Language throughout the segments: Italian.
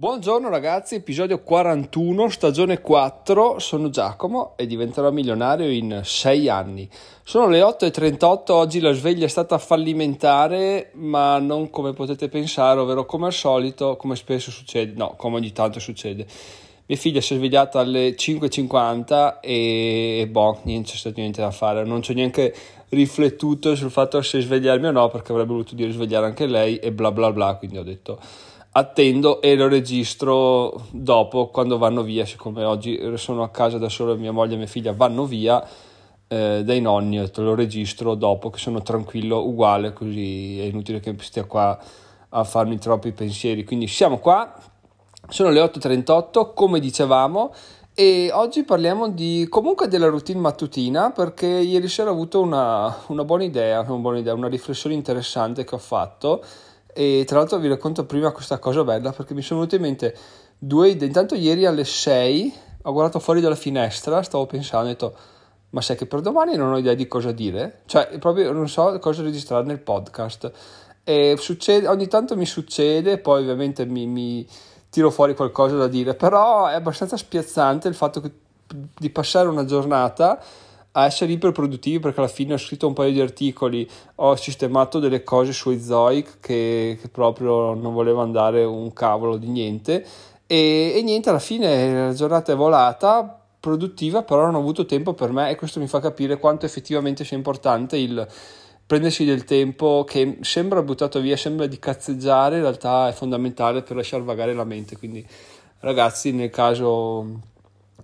Buongiorno ragazzi, episodio 41, stagione 4, sono Giacomo e diventerò milionario in 6 anni. Sono le 8.38, oggi la sveglia è stata fallimentare, ma non come potete pensare, ovvero come al solito, come spesso succede, no, come ogni tanto succede. Mia figlia si è svegliata alle 5.50 e, e boh, niente, c'è stato niente da fare, non ho neanche riflettuto sul fatto se svegliarmi o no, perché avrebbe voluto dire svegliare anche lei e bla bla bla, quindi ho detto attendo e lo registro dopo quando vanno via, siccome oggi sono a casa da solo mia moglie e mia figlia vanno via eh, dai nonni, te lo registro dopo che sono tranquillo uguale, così è inutile che stia qua a farmi troppi pensieri. Quindi siamo qua, sono le 8.38 come dicevamo e oggi parliamo di, comunque della routine mattutina perché ieri sera ho avuto una, una buona idea, una buona idea, una riflessione interessante che ho fatto e tra l'altro vi racconto prima questa cosa bella perché mi sono venute in mente due idee. Intanto ieri alle 6 ho guardato fuori dalla finestra, stavo pensando, ho detto ma sai che per domani non ho idea di cosa dire? Cioè proprio non so cosa registrare nel podcast. E succede, ogni tanto mi succede, poi ovviamente mi, mi tiro fuori qualcosa da dire, però è abbastanza spiazzante il fatto che, di passare una giornata a essere iperproduttivi perché alla fine ho scritto un paio di articoli, ho sistemato delle cose su Zoic che, che proprio non volevo andare un cavolo di niente e, e niente, alla fine la giornata è volata, produttiva, però non ho avuto tempo per me e questo mi fa capire quanto effettivamente sia importante il prendersi del tempo che sembra buttato via, sembra di cazzeggiare, in realtà è fondamentale per lasciare vagare la mente. Quindi ragazzi, nel caso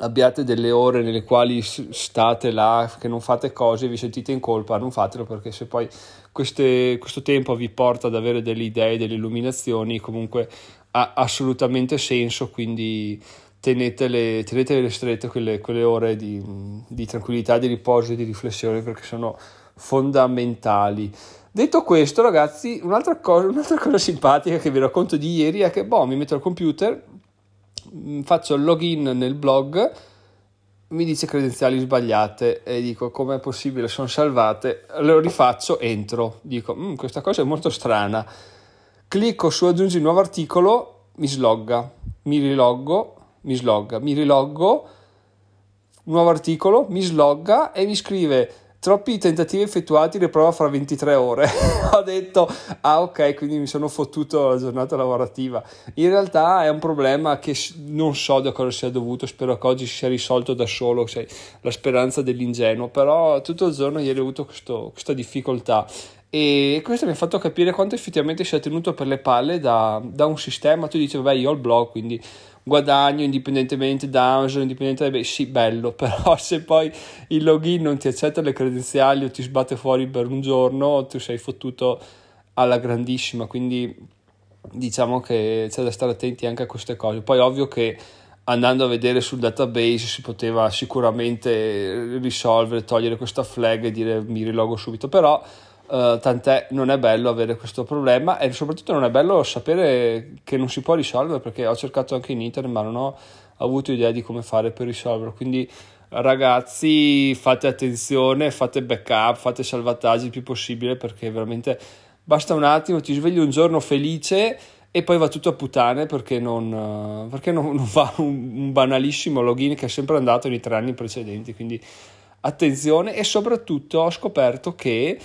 abbiate delle ore nelle quali state là, che non fate cose, vi sentite in colpa, non fatelo perché se poi queste, questo tempo vi porta ad avere delle idee, delle illuminazioni, comunque ha assolutamente senso, quindi tenetele, tenetele strette quelle, quelle ore di, di tranquillità, di riposo e di riflessione perché sono fondamentali. Detto questo, ragazzi, un'altra cosa, un'altra cosa simpatica che vi racconto di ieri è che boh, mi metto al computer faccio il login nel blog, mi dice credenziali sbagliate e dico com'è possibile, sono salvate, lo rifaccio, entro, dico mm, questa cosa è molto strana, clicco su aggiungi nuovo articolo, mi slogga, mi riloggo, mi slogga, mi riloggo, nuovo articolo, mi slogga e mi scrive troppi tentativi effettuati, riprova fra 23 ore. Ho detto, ah ok, quindi mi sono fottuto la giornata lavorativa. In realtà è un problema che non so da cosa sia dovuto, spero che oggi si sia risolto da solo, cioè, la speranza dell'ingenuo, però tutto il giorno ieri ho avuto questo, questa difficoltà. E questo mi ha fatto capire quanto effettivamente sia tenuto per le palle da, da un sistema. Tu dici, vabbè, io ho il blog, quindi guadagno indipendentemente da Amazon, indipendentemente, sì, bello, però se poi il login non ti accetta le credenziali o ti sbatte fuori per un giorno, tu sei fottuto alla grandissima, quindi diciamo che c'è da stare attenti anche a queste cose. Poi ovvio che andando a vedere sul database si poteva sicuramente risolvere, togliere questa flag e dire mi rilogo subito, però Uh, tant'è non è bello avere questo problema e soprattutto non è bello sapere che non si può risolvere perché ho cercato anche in internet ma non ho avuto idea di come fare per risolverlo. Quindi ragazzi fate attenzione fate backup fate salvataggi il più possibile perché veramente basta un attimo ti svegli un giorno felice e poi va tutto a puttane perché non, perché non, non va un, un banalissimo login che è sempre andato nei tre anni precedenti. Quindi attenzione e soprattutto ho scoperto che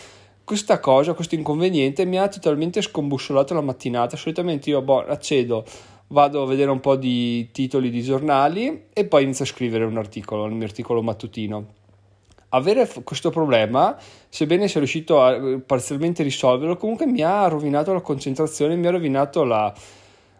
questa cosa, questo inconveniente mi ha totalmente scombussolato la mattinata. Solitamente io boh, accedo, vado a vedere un po' di titoli di giornali e poi inizio a scrivere un articolo, il mio articolo mattutino. Avere questo problema, sebbene sia riuscito a parzialmente risolverlo, comunque mi ha rovinato la concentrazione, mi ha rovinato la,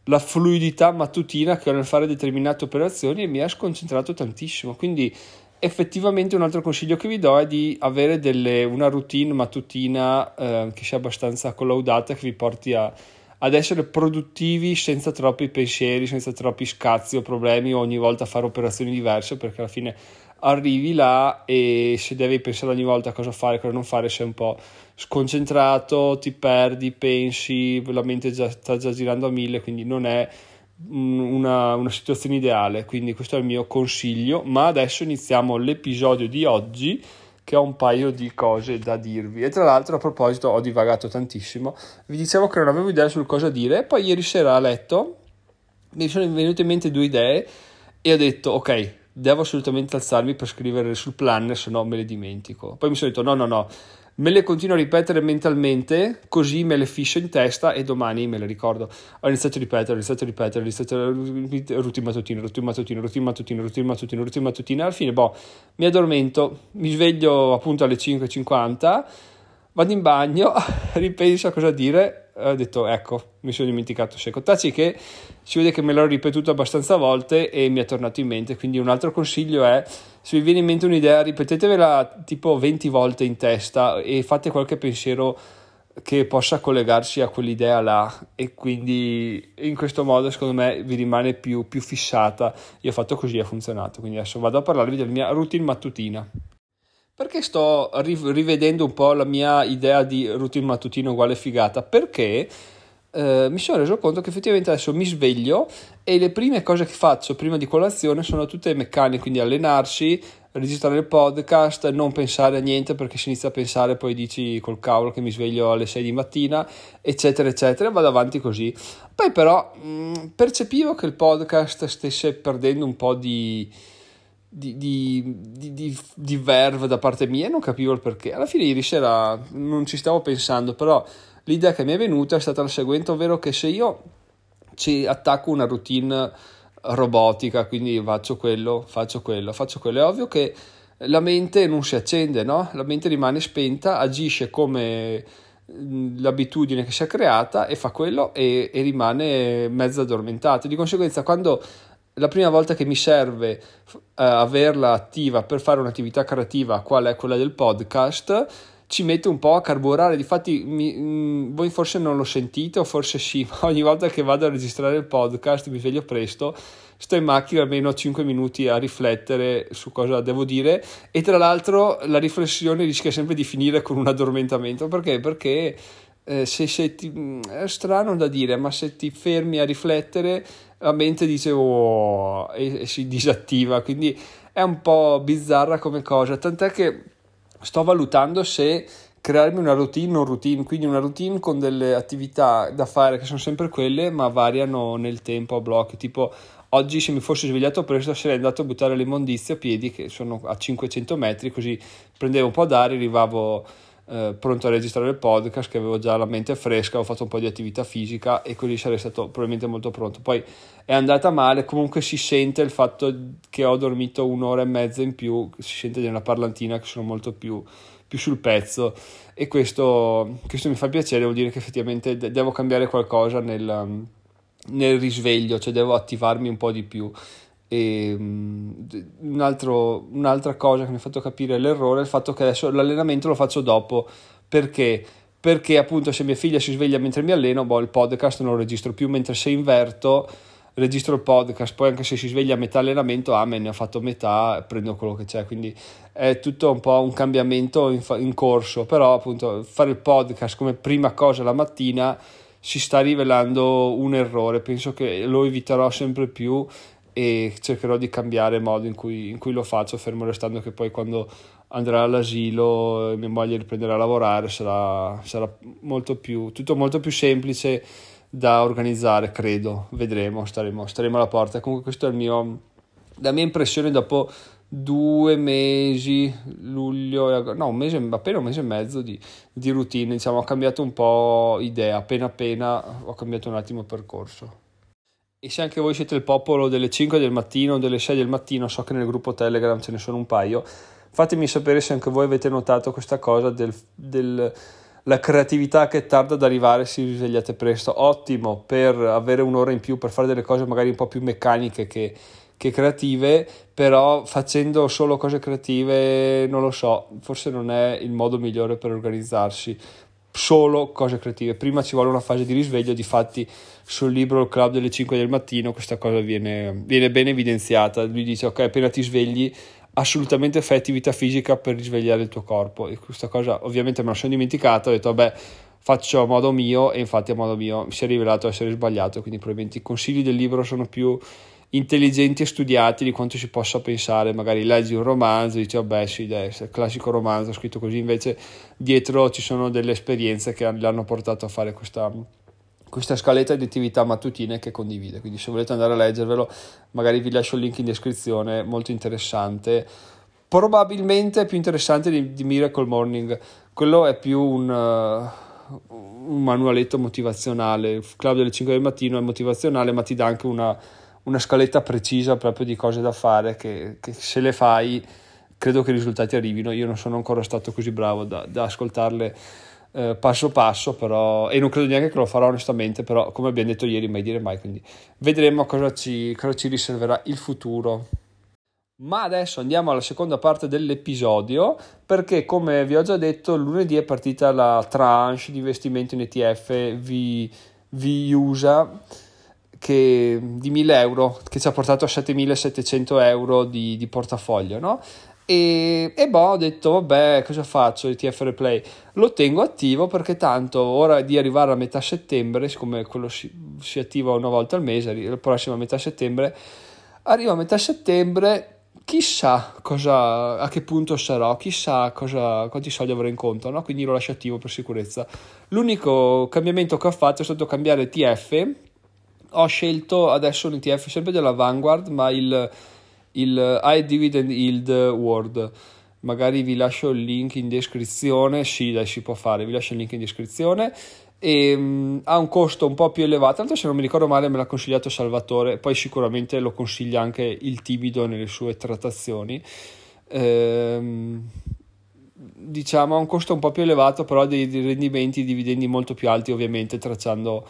la fluidità mattutina che ho nel fare determinate operazioni e mi ha sconcentrato tantissimo. Quindi effettivamente un altro consiglio che vi do è di avere delle, una routine mattutina eh, che sia abbastanza collaudata, che vi porti a, ad essere produttivi senza troppi pensieri, senza troppi scazzi o problemi o ogni volta fare operazioni diverse perché alla fine arrivi là e se devi pensare ogni volta a cosa fare, cosa non fare, sei un po' sconcentrato, ti perdi, pensi, la mente già, sta già girando a mille, quindi non è una, una, situazione ideale, quindi questo è il mio consiglio, ma adesso iniziamo l'episodio di oggi che ho un paio di cose da dirvi e tra l'altro a proposito ho divagato tantissimo, vi dicevo che non avevo idea sul cosa dire, poi ieri sera a letto mi sono venute in mente due idee e ho detto ok, devo assolutamente alzarmi per scrivere sul planner, se no me le dimentico. Poi mi sono detto no, no, no, me le continuo a ripetere mentalmente, così me le fisso in testa e domani me le ricordo. Ho iniziato a ripetere, ho iniziato a ripetere, ho iniziato a ripetere, routine mattutina, routine mattutina, routine mattutina, routine mattutina, routine mattutina, alla fine, boh, mi addormento, mi sveglio appunto alle 5.50, vado in bagno, ripenso a cosa dire, ho detto ecco, mi sono dimenticato Seco. Tacci che si vede che me l'ho ripetuto abbastanza volte e mi è tornato in mente, quindi un altro consiglio è se vi viene in mente un'idea ripetetevela tipo 20 volte in testa e fate qualche pensiero che possa collegarsi a quell'idea là e quindi in questo modo secondo me vi rimane più, più fissata. Io ho fatto così ha funzionato. Quindi adesso vado a parlarvi della mia routine mattutina perché sto rivedendo un po' la mia idea di routine mattutino uguale figata? Perché eh, mi sono reso conto che effettivamente adesso mi sveglio e le prime cose che faccio prima di colazione sono tutte meccaniche, quindi allenarsi, registrare il podcast, non pensare a niente perché si inizia a pensare poi dici col cavolo che mi sveglio alle 6 di mattina, eccetera, eccetera, vado avanti così. Poi però mh, mm, percepivo che il podcast stesse perdendo un po' di di, di, di, di, verve da parte mia e non capivo il perché. Alla fine ieri sera non ci stavo pensando, però l'idea che mi è venuta è stata la seguente, ovvero che se io ci attacco una routine robotica, quindi faccio quello, faccio quello, faccio quello, è ovvio che la mente non si accende, no? La mente rimane spenta, agisce come l'abitudine che si è creata e fa quello e, e rimane mezzo addormentato. Di conseguenza, quando la prima volta che mi serve uh, averla attiva per fare un'attività creativa, qual è quella del podcast, ci mette un po' a carburare. Difatti, mi, mh, mm, voi forse non lo sentite, o forse sì, ma ogni volta che vado a registrare il podcast mi sveglio presto. Sto in macchina almeno 5 minuti a riflettere su cosa devo dire e tra l'altro la riflessione rischia sempre di finire con un addormentamento perché? Perché eh, se, se ti, mm, è strano da dire, ma se ti fermi a riflettere la mente dice oh, e, e si disattiva, quindi è un po' bizzarra come cosa, tant'è che sto valutando se crearmi una routine non routine, quindi una routine con delle attività da fare che sono sempre quelle, ma variano nel tempo a blocchi, tipo oggi se mi fossi svegliato presto sarei andato a buttare le immondizie a piedi che sono a 500 metri, così prendevo un po' d'aria, arrivavo eh, pronto a registrare il podcast, che avevo già la mente fresca, ho fatto un po' di attività fisica e così sarei stato probabilmente molto pronto. Poi è andata male, comunque si sente il fatto che ho dormito un'ora e mezza in più, si sente nella parlantina che sono molto più, più sul pezzo e questo, questo, mi fa piacere, vuol dire che effettivamente devo cambiare qualcosa nel, nel risveglio, cioè devo attivarmi un po' di più. E um, un altro, un'altra cosa che mi ha fatto capire l'errore è il fatto che adesso l'allenamento lo faccio dopo. Perché? Perché appunto se mia figlia si sveglia mentre mi alleno, boh, il podcast non lo registro più, mentre se inverto registro il podcast, poi anche se si sveglia a metà allenamento, ah, me ne ho fatto metà, prendo quello che c'è, quindi è tutto un po' un cambiamento in, in corso, però appunto fare il podcast come prima cosa la mattina si sta rivelando un errore, penso che lo eviterò sempre più e cercherò di cambiare modo in cui, in cui, lo faccio, fermo restando che poi quando andrà all'asilo e mia moglie riprenderà a lavorare sarà, sarà molto più, tutto molto più semplice da organizzare, credo, vedremo, staremo, staremo alla porta. Comunque questa è il mio, la mia impressione dopo due mesi, luglio no, un mese, appena un mese e mezzo di, di routine, diciamo, ho cambiato un po' idea, appena appena ho cambiato un attimo il percorso. E se anche voi siete il popolo delle 5 del mattino o delle 6 del mattino, so che nel gruppo Telegram ce ne sono un paio, fatemi sapere se anche voi avete notato questa cosa del, del la creatività che tarda ad arrivare se vi svegliate presto. Ottimo per avere un'ora in più per fare delle cose magari un po' più meccaniche che, che creative, però facendo solo cose creative non lo so, forse non è il modo migliore per organizzarsi solo cose creative. Prima ci vuole una fase di risveglio, difatti sul libro Il club delle 5 del mattino questa cosa viene, viene ben evidenziata. Lui dice ok, appena ti svegli assolutamente fai attività fisica per risvegliare il tuo corpo e questa cosa ovviamente me la sono dimenticata, ho detto vabbè faccio a modo mio e infatti a modo mio mi si è rivelato essere sbagliato, quindi probabilmente i consigli del libro sono più intelligenti e studiati di quanto si possa pensare, magari leggi un romanzo e dici vabbè sì, è il classico romanzo scritto così, invece dietro ci sono delle esperienze che l'hanno portato a fare questa, questa scaletta di attività mattutine che condivide. Quindi se volete andare a leggervelo, magari vi lascio il link in descrizione, molto interessante. Probabilmente più interessante di, di Miracle Morning. Quello è più un, uh, un, manualetto motivazionale. Il club delle 5 del mattino è motivazionale, ma ti dà anche una, una scaletta precisa proprio di cose da fare che, che, se le fai credo che i risultati arrivino. Io non sono ancora stato così bravo da, da ascoltarle eh, passo passo, però, e non credo neanche che lo farò onestamente, però come abbiamo detto ieri, mai dire mai, quindi vedremo cosa ci, cosa ci riserverà il futuro. Ma adesso andiamo alla seconda parte dell'episodio perché come vi ho già detto lunedì è partita la tranche di investimento in ETF vi, vi usa che, di 1000 euro che ci ha portato a 7700 euro di, di portafoglio no? E, e boh, ho detto, vabbè, cosa faccio ETF Replay? Lo tengo attivo perché tanto ora di arrivare a metà settembre, siccome quello si, si attiva una volta al mese, la prossima metà settembre, arrivo a metà settembre, chissà cosa, a che punto sarò, chissà cosa, quanti soldi avrò in conto, no? quindi lo lascio attivo per sicurezza. L'unico cambiamento che ho fatto è stato cambiare ETF, ho scelto adesso un ETF sempre della Vanguard, ma il il High Dividend Yield World. Magari vi lascio il link in descrizione. Sì, dai, si può fare. Vi lascio il link in descrizione. E, um, ha un costo un po' più elevato. Tanto, se non mi ricordo male, me l'ha consigliato Salvatore. Poi, sicuramente lo consiglia anche il timido nelle sue trattazioni. Ehm, diciamo ha un costo un po' più elevato, però dei, dei rendimenti, dividendi molto più alti, ovviamente, tracciando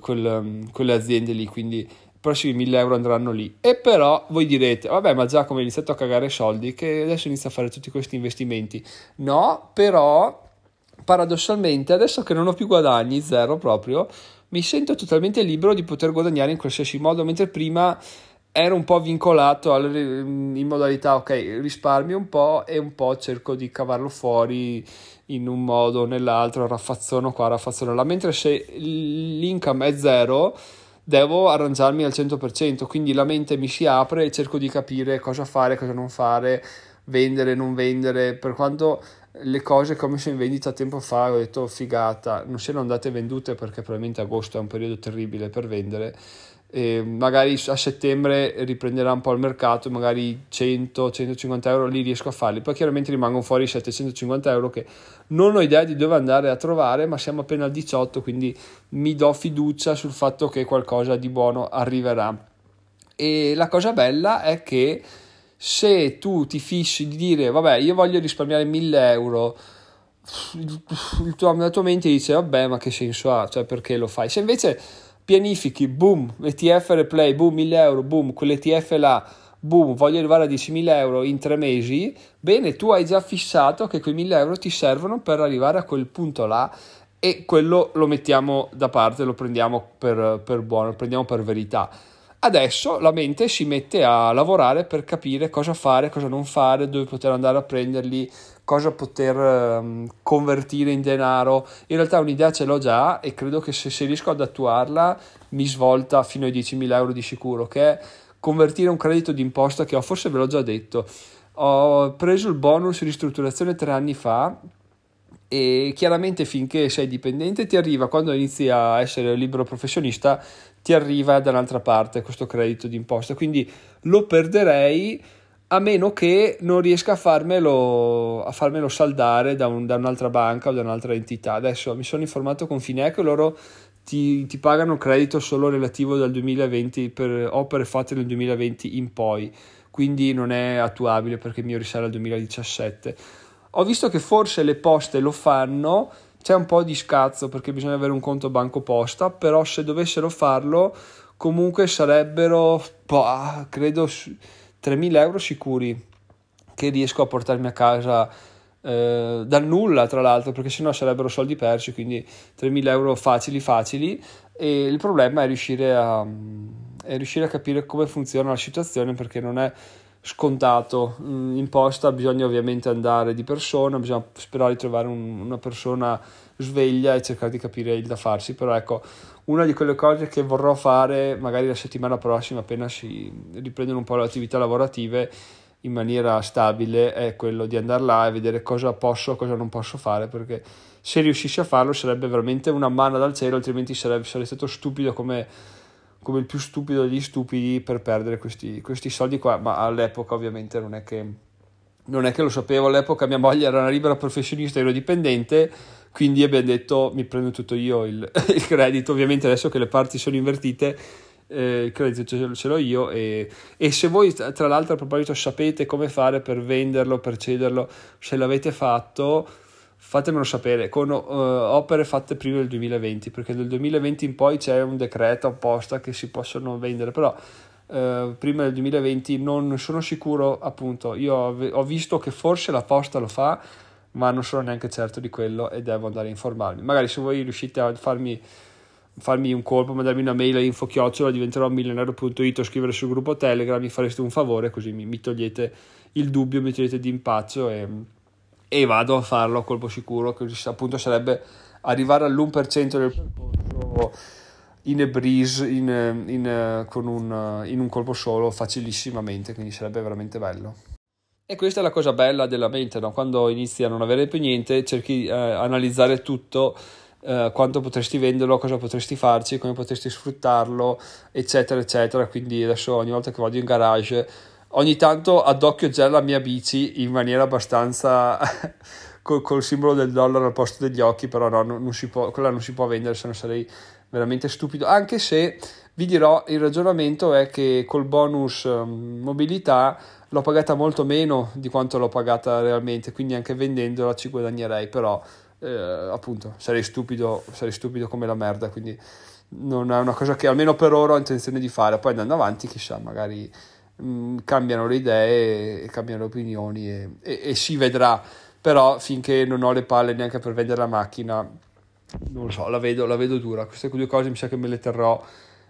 quel, quelle aziende lì. Quindi prossimi 1000 euro andranno lì. E però voi direte, vabbè, ma già come hai iniziato a cagare soldi, che adesso inizia a fare tutti questi investimenti. No, però paradossalmente, adesso che non ho più guadagni, zero proprio, mi sento totalmente libero di poter guadagnare in qualsiasi modo, mentre prima ero un po' vincolato alle, in modalità, ok, risparmio un po' e un po' cerco di cavarlo fuori in un modo o nell'altro, raffazzono qua, raffazzono là, mentre se l'income è zero devo arrangiarmi al 100%, quindi la mente mi si apre e cerco di capire cosa fare, cosa non fare, vendere, non vendere, per quanto le cose che ho messo in vendita tempo fa ho detto figata, non siano andate vendute perché probabilmente agosto è un periodo terribile per vendere, e magari a settembre riprenderà un po' il mercato, magari 100-150 euro li riesco a farli, poi chiaramente rimangono fuori 750 euro che non ho idea di dove andare a trovare, ma siamo appena al 18, quindi mi do fiducia sul fatto che qualcosa di buono arriverà. E la cosa bella è che se tu ti fissi di dire vabbè io voglio risparmiare 1000 euro, il tuo, la tua mente dice vabbè ma che senso ha, cioè perché lo fai? Se invece pianifichi, boom, ETF replay, boom, 1000 euro, boom, quell'ETF là, boom, voglio arrivare a 10.000 euro in tre mesi, bene, tu hai già fissato che quei 1000 euro ti servono per arrivare a quel punto là e quello lo mettiamo da parte, lo prendiamo per, per buono, lo prendiamo per verità. Adesso la mente si mette a lavorare per capire cosa fare, cosa non fare, dove poter andare a prenderli, cosa poter um, convertire in denaro. In realtà un'idea ce l'ho già e credo che se, se riesco ad attuarla mi svolta fino ai 10.000 euro di sicuro, che è convertire un credito d'imposta che ho, forse ve l'ho già detto. Ho preso il bonus ristrutturazione tre anni fa e chiaramente finché sei dipendente ti arriva quando inizi a essere libero professionista ti arriva da un'altra parte questo credito d'imposta quindi lo perderei a meno che non riesca a farmelo, a farmelo saldare da, un, da, un'altra banca o da un'altra entità. Adesso mi sono informato con Finec, loro ti, ti pagano credito solo relativo dal 2020 per opere fatte nel 2020 in poi, quindi non è attuabile perché mi risale al 2017. Ho visto che forse le poste lo fanno, c'è un po' di scazzo perché bisogna avere un conto banco posta, però se dovessero farlo comunque sarebbero, boh, credo 3.000 euro sicuri che riesco a portarmi a casa eh, dal nulla tra l'altro perché sennò sarebbero soldi persi quindi 3.000 euro facili facili. E il problema è riuscire a, è riuscire a capire come funziona la situazione perché non è scontato. Mm, in posta bisogna ovviamente andare di persona bisogna sperare di trovare un, una persona sveglia e cercare di capire il da farsi però ecco una di quelle cose che vorrò fare magari la settimana prossima appena si riprendono un po' le attività lavorative in maniera stabile è quello di andare là e vedere cosa posso, cosa non posso fare, perché se riuscissi a farlo sarebbe veramente una mano dal cielo, altrimenti sarebbe, sarei stato stupido come, come, il più stupido degli stupidi per perdere questi, questi soldi qua, ma all'epoca ovviamente non è che non è che lo sapevo all'epoca, mia moglie era una libera professionista, ero dipendente, quindi abbiamo detto mi prendo tutto io il, il credito, ovviamente adesso che le parti sono invertite eh, il credito ce l'ho io e, e, se voi tra l'altro a proposito sapete come fare per venderlo, per cederlo, se l'avete fatto fatemelo sapere con uh, opere fatte prima del 2020 perché nel 2020 in poi c'è un decreto apposta che si possono vendere però uh, prima del 2020 non sono sicuro appunto. Io ho, ho visto che forse la posta lo fa ma non sono neanche certo di quello e devo andare a informarmi. Magari se voi riuscite a farmi farmi un colpo, mandarmi una mail a info-chiocciola diventerò milionario.it o scrivere sul gruppo Telegram, mi fareste un favore così mi, mi togliete il dubbio, mi togliete di impaccio e, e, vado a farlo a colpo sicuro, così appunto sarebbe arrivare all'1% del percorso in a breeze, in, in, con un, in un colpo solo, facilissimamente, quindi sarebbe veramente bello. E questa è la cosa bella della mente, no? quando inizi a non avere più niente, cerchi di eh, analizzare tutto eh, quanto potresti venderlo, cosa potresti farci, come potresti sfruttarlo, eccetera, eccetera. Quindi adesso ogni volta che vado in garage, ogni tanto ad occhio già la mia bici in maniera abbastanza col, col, simbolo del dollaro al posto degli occhi, però no, non, non si può, quella non si può vendere, se no sarei veramente stupido. Anche se vi dirò, il ragionamento è che col bonus um, mobilità l'ho pagata molto meno di quanto l'ho pagata realmente, quindi anche vendendola ci guadagnerei, però eh, appunto sarei stupido, sarei stupido come la merda, quindi non è una cosa che almeno per ora ho intenzione di fare, poi andando avanti chissà, magari mh, mm, cambiano le idee cambiano le opinioni e, e, e, si vedrà, però finché non ho le palle neanche per vendere la macchina, non lo so, la vedo, la vedo dura, queste due cose mi sa che me le terrò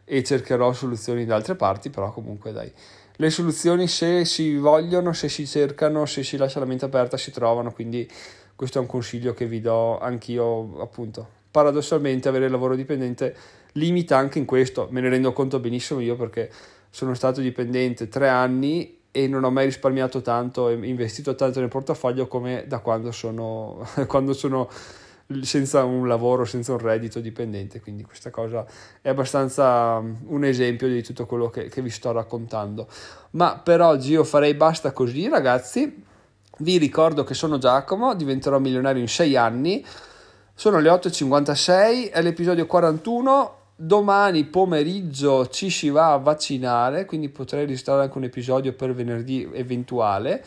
e cercherò soluzioni da altre parti, però comunque dai. Le soluzioni se si vogliono, se si cercano, se si lascia la mente aperta si trovano, quindi questo è un consiglio che vi do anch'io, appunto. Paradossalmente avere il lavoro dipendente limita anche in questo, me ne rendo conto benissimo io perché sono stato dipendente tre anni e non ho mai risparmiato tanto e investito tanto nel portafoglio come da quando sono, quando sono senza un lavoro, senza un reddito dipendente. Quindi questa cosa è abbastanza un esempio di tutto quello che, che vi sto raccontando. Ma per oggi io farei basta così, ragazzi. Vi ricordo che sono Giacomo, diventerò milionario in 6 anni. Sono le 8.56, è l'episodio 41. Domani pomeriggio ci si va a vaccinare, quindi potrei registrare anche un episodio per venerdì eventuale.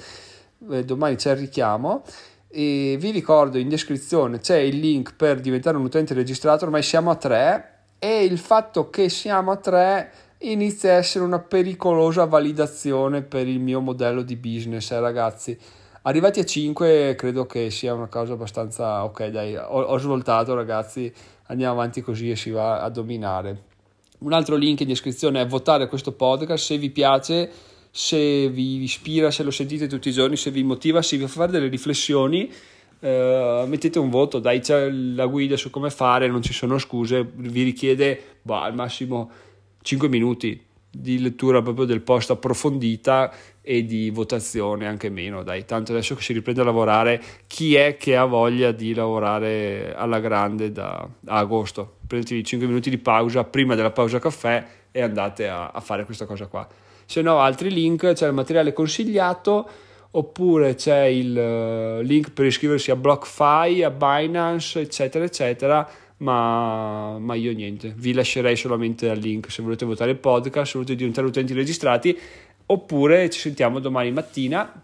Eh, domani c'è il richiamo. E vi ricordo in descrizione c'è il link per diventare un utente registrato, ormai siamo a 3 e il fatto che siamo a 3 inizia a essere una pericolosa validazione per il mio modello di business, eh, ragazzi Arrivati a 5 credo che sia una cosa abbastanza ok, dai, ho, ho svoltato ragazzi, andiamo avanti così e si va a dominare. Un altro link in descrizione è votare questo podcast se vi piace, se vi ispira, se lo sentite tutti i giorni, se vi motiva, se vi fa fare delle riflessioni. Uh, mettete un voto, dai, c'è la guida su come fare, non ci sono scuse, vi richiede bah, al massimo 5 minuti di lettura proprio del post approfondita e di votazione anche meno, dai, tanto adesso che si riprende a lavorare, chi è che ha voglia di lavorare alla grande da, agosto? Prendetevi 5 minuti di pausa prima della pausa caffè e andate a, a fare questa cosa qua. Se no, altri link, c'è il materiale consigliato oppure c'è il uh, link per iscriversi a BlockFi, a Binance, eccetera, eccetera. Ma, ma, io niente, vi lascerei solamente al link se volete votare il podcast, se volete diventare utenti registrati oppure ci sentiamo domani mattina,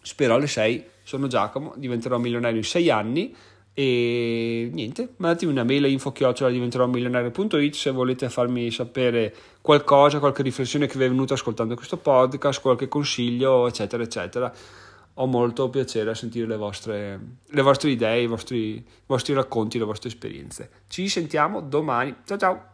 spero alle 6, sono Giacomo, diventerò milionario in 6 anni. E niente, mandatemi una mail a info-chiocciola diventerò milionario.it se volete farmi sapere qualcosa, qualche riflessione che vi è venuta ascoltando questo podcast, qualche consiglio, eccetera, eccetera. Ho molto piacere a sentire le vostre, le vostre idee, i vostri, i vostri racconti, le vostre esperienze. Ci sentiamo domani. Ciao ciao!